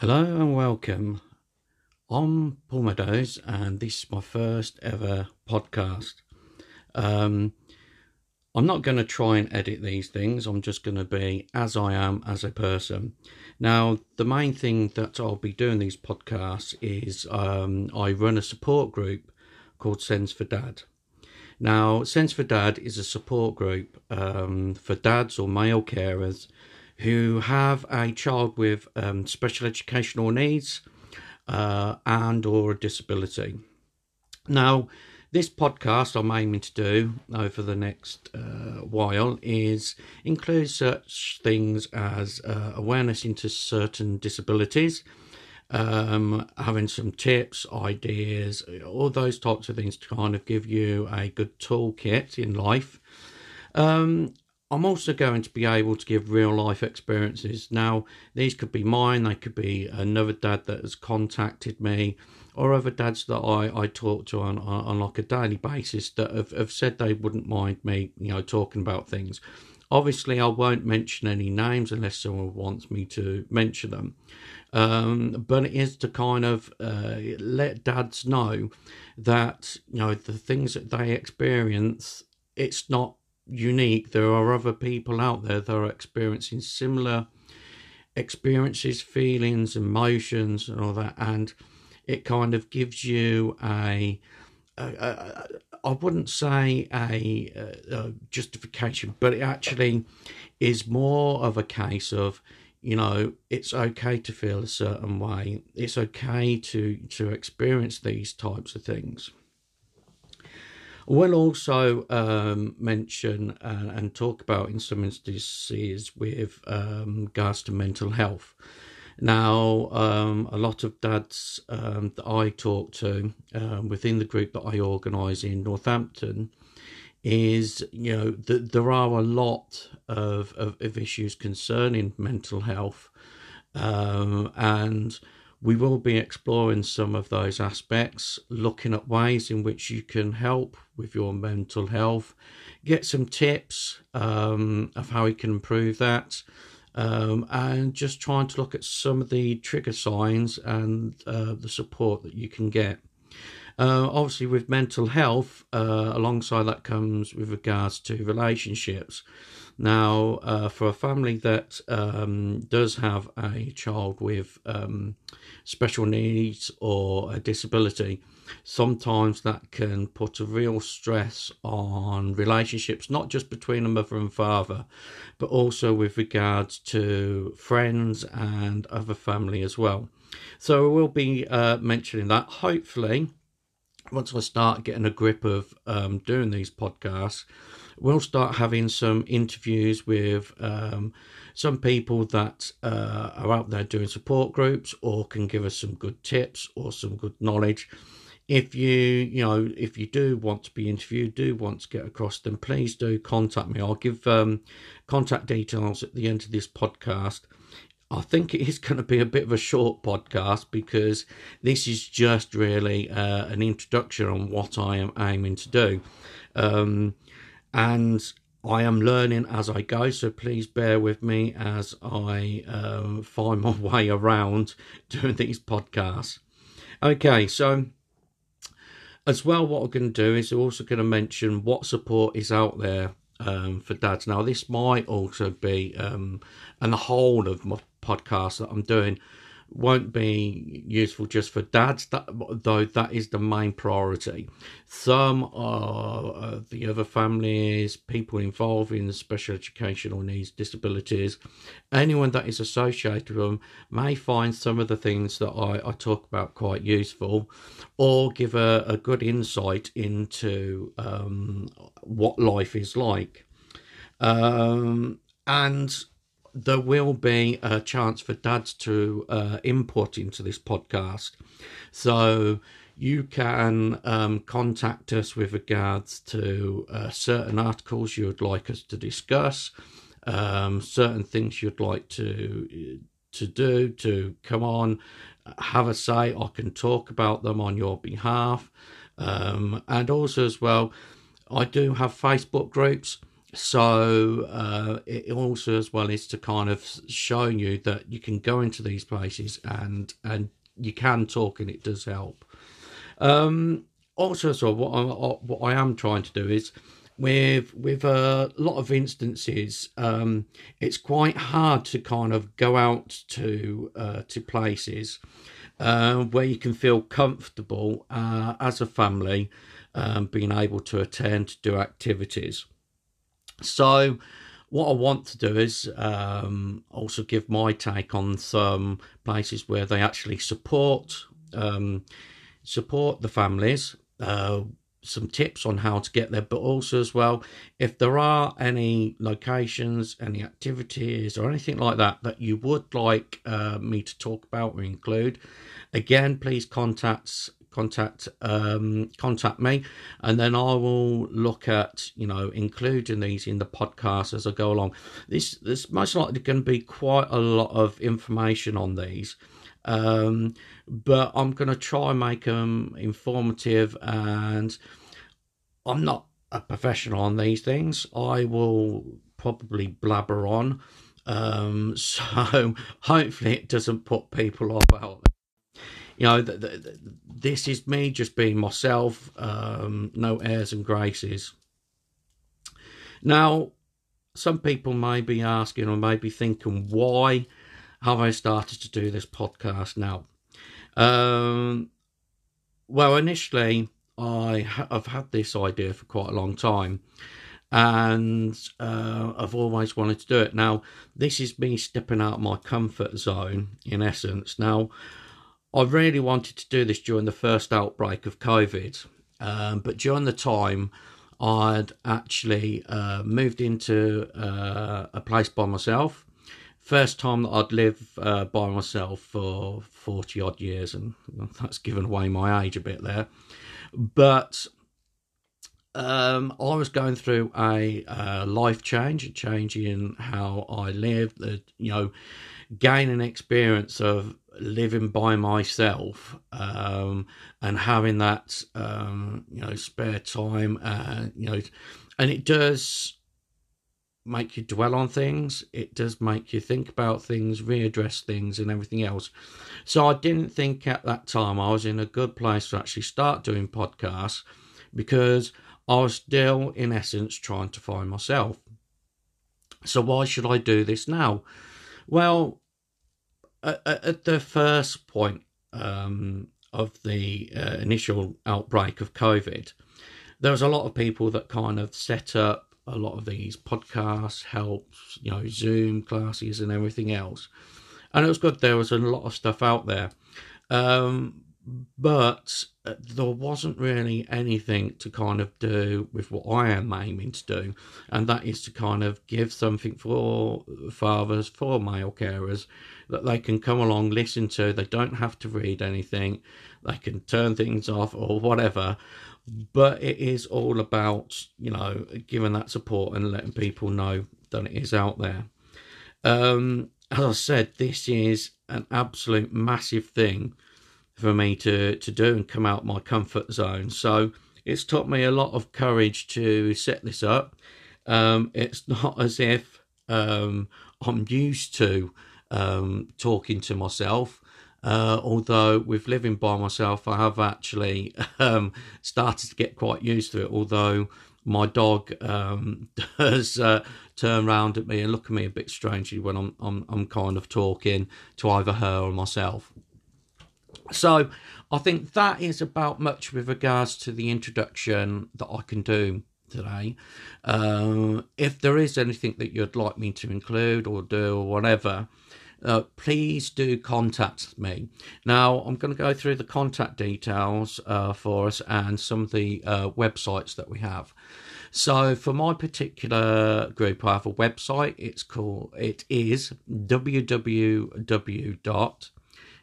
Hello and welcome. I'm Paul Meadows, and this is my first ever podcast. Um, I'm not going to try and edit these things, I'm just going to be as I am as a person. Now, the main thing that I'll be doing these podcasts is um, I run a support group called Sends for Dad. Now, Sends for Dad is a support group um, for dads or male carers who have a child with um, special educational needs uh, and or a disability. Now, this podcast I'm aiming to do over the next uh, while is include such things as uh, awareness into certain disabilities, um, having some tips, ideas, all those types of things to kind of give you a good toolkit in life. Um, I'm also going to be able to give real life experiences. Now, these could be mine, they could be another dad that has contacted me, or other dads that I, I talk to on, on, like a daily basis that have, have said they wouldn't mind me, you know, talking about things. Obviously, I won't mention any names unless someone wants me to mention them. Um, but it is to kind of uh, let dads know that, you know, the things that they experience, it's not unique. There are other people out there that are experiencing similar experiences, feelings, emotions, and all that. And it kind of gives you a, a, a I wouldn't say a, a, justification, but it actually is more of a case of, you know, it's okay to feel a certain way. It's okay to to experience these types of things. We'll also um, mention uh, and talk about in some instances with um, regards to mental health. Now, um, a lot of dads um, that I talk to um, within the group that I organise in Northampton is, you know, th- there are a lot of, of, of issues concerning mental health. Um, and we will be exploring some of those aspects, looking at ways in which you can help with your mental health, get some tips um, of how you can improve that, um, and just trying to look at some of the trigger signs and uh, the support that you can get. Uh, obviously, with mental health, uh, alongside that comes with regards to relationships. Now, uh, for a family that um, does have a child with um, special needs or a disability, sometimes that can put a real stress on relationships, not just between a mother and father, but also with regards to friends and other family as well. So, we'll be uh, mentioning that. Hopefully, once I start getting a grip of um, doing these podcasts, we'll start having some interviews with um, some people that uh, are out there doing support groups or can give us some good tips or some good knowledge. If you, you know, if you do want to be interviewed, do want to get across, then please do contact me. I'll give um, contact details at the end of this podcast. I think it is going to be a bit of a short podcast because this is just really uh, an introduction on what I am aiming to do. Um, and I am learning as I go, so please bear with me as I um, find my way around doing these podcasts. Okay, so as well, what I'm going to do is also going to mention what support is out there um, for dads. Now, this might also be, um, and the whole of my podcast that I'm doing won't be useful just for dads, though that is the main priority. Some are uh, the other families, people involved in special educational needs, disabilities, anyone that is associated with them may find some of the things that I, I talk about quite useful or give a, a good insight into um, what life is like. Um, and there will be a chance for dads to uh, input into this podcast. So you can um, contact us with regards to uh, certain articles you would like us to discuss, um, certain things you'd like to to do to come on, have a say. I can talk about them on your behalf, um, and also as well, I do have Facebook groups so uh, it also as well is to kind of show you that you can go into these places and and you can talk and it does help. Um, also, so what I what I am trying to do is with with a lot of instances, um, it's quite hard to kind of go out to uh, to places uh, where you can feel comfortable uh, as a family, um, being able to attend to do activities. So, what I want to do is um, also give my take on some places where they actually support um, support the families. Uh, some tips on how to get there, but also as well, if there are any locations, any activities, or anything like that that you would like uh, me to talk about or include, again, please contact contact um, contact me, and then I will look at you know including these in the podcast as I go along. This there's most likely going to be quite a lot of information on these, um, but I'm going to try and make them informative, and I'm not a professional on these things. I will probably blabber on. Um, so hopefully it doesn't put people off out you know, this is me just being myself, um, no airs and graces. Now, some people may be asking or may be thinking, why have I started to do this podcast now? Um, well, initially, I have had this idea for quite a long time and uh, I've always wanted to do it. Now, this is me stepping out of my comfort zone in essence. Now, I really wanted to do this during the first outbreak of COVID, um, but during the time, I'd actually uh, moved into uh, a place by myself. First time that I'd live uh, by myself for 40 odd years, and that's given away my age a bit there. But um, I was going through a, a life change, a change in how I lived, the, you know, gaining experience of living by myself um, and having that um, you know spare time uh, you know and it does make you dwell on things. It does make you think about things readdress things and everything else. So i didn't think at that time i was in a good place to actually start doing podcasts because i was still in essence trying to find myself so why should i do this now well at, at the first point um, of the uh, initial outbreak of COVID, there was a lot of people that kind of set up a lot of these podcasts, helps, you know, Zoom classes and everything else. And it was good. There was a lot of stuff out there. Um, but uh, there wasn't really anything to kind of do with what I am aiming to do, and that is to kind of give something for fathers, for male carers, that they can come along, listen to. They don't have to read anything, they can turn things off or whatever. But it is all about, you know, giving that support and letting people know that it is out there. Um, as I said, this is an absolute massive thing for me to, to do and come out my comfort zone. So it's taught me a lot of courage to set this up. Um, it's not as if um, I'm used to um, talking to myself. Uh, although with living by myself, I have actually um, started to get quite used to it. Although my dog um, does uh, turn around at me and look at me a bit strangely when I'm, I'm I'm kind of talking to either her or myself. So I think that is about much with regards to the introduction that I can do today. Uh, if there is anything that you'd like me to include or do or whatever, uh, please do contact me. Now, I'm going to go through the contact details uh, for us and some of the uh, websites that we have. So, for my particular group, I have a website. It's called, it is www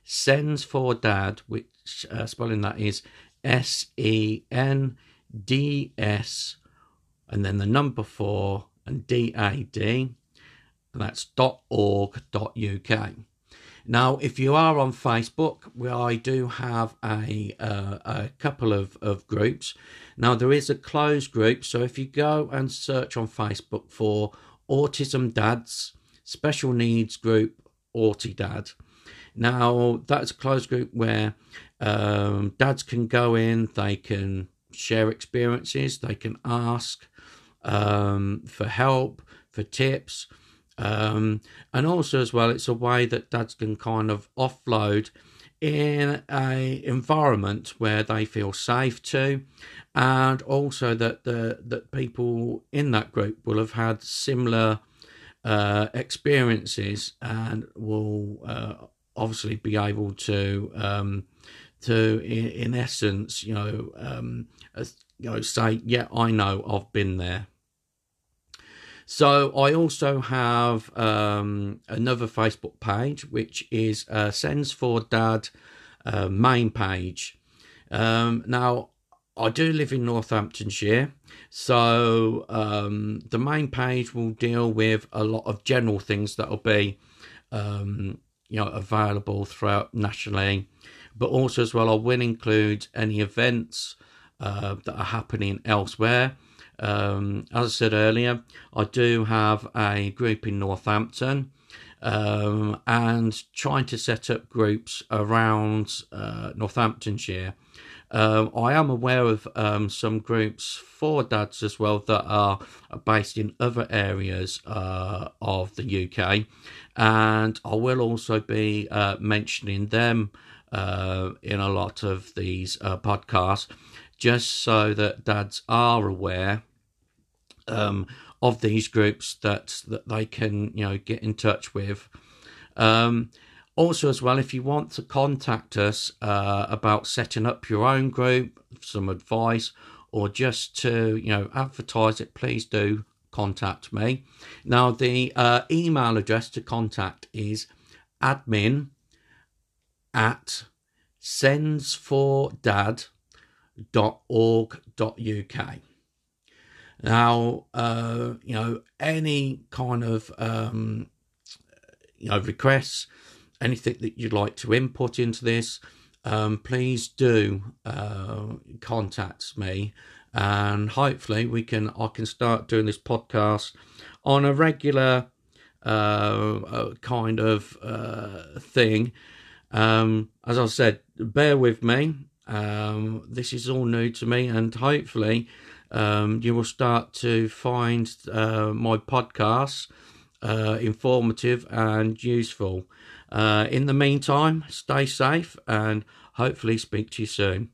Sends for Dad, which uh, spelling that is S E N D S, and then the number four and D A D, and that's dot org dot uk. Now, if you are on Facebook, well, I do have a, uh, a couple of, of groups. Now, there is a closed group, so if you go and search on Facebook for Autism Dads, Special Needs Group, Auti Dad. Now, that's a closed group where um, dads can go in, they can share experiences, they can ask um, for help, for tips. Um, and also as well, it's a way that dads can kind of offload in a environment where they feel safe to, and also that the that people in that group will have had similar uh, experiences and will uh, obviously be able to um, to in, in, essence, you know, um, you know, say, yeah, I know, I've been there. So I also have um, another Facebook page, which is uh, Sends for Dad uh, main page. Um, now, I do live in Northamptonshire, so um, the main page will deal with a lot of general things that will be, um, you know, available throughout nationally, but also as well, I will include any events uh, that are happening elsewhere. Um, as I said earlier, I do have a group in Northampton um, and trying to set up groups around uh, Northamptonshire. Um, I am aware of um, some groups for dads as well that are based in other areas uh, of the UK, and I will also be uh, mentioning them uh, in a lot of these uh, podcasts just so that dads are aware um, of these groups that that they can you know get in touch with. Um, also, as well, if you want to contact us uh, about setting up your own group, some advice, or just to you know advertise it, please do contact me. Now, the uh, email address to contact is admin at sendsfordad.com www.uk. Now, uh, you know, any kind of, um, you know, requests, anything that you'd like to input into this, um, please do uh, contact me, and hopefully we can I can start doing this podcast on a regular uh, kind of uh, thing. Um, as I said, bear with me. Um, this is all new to me, and hopefully, um, you will start to find uh, my podcasts uh, informative and useful. Uh, in the meantime, stay safe and hopefully speak to you soon.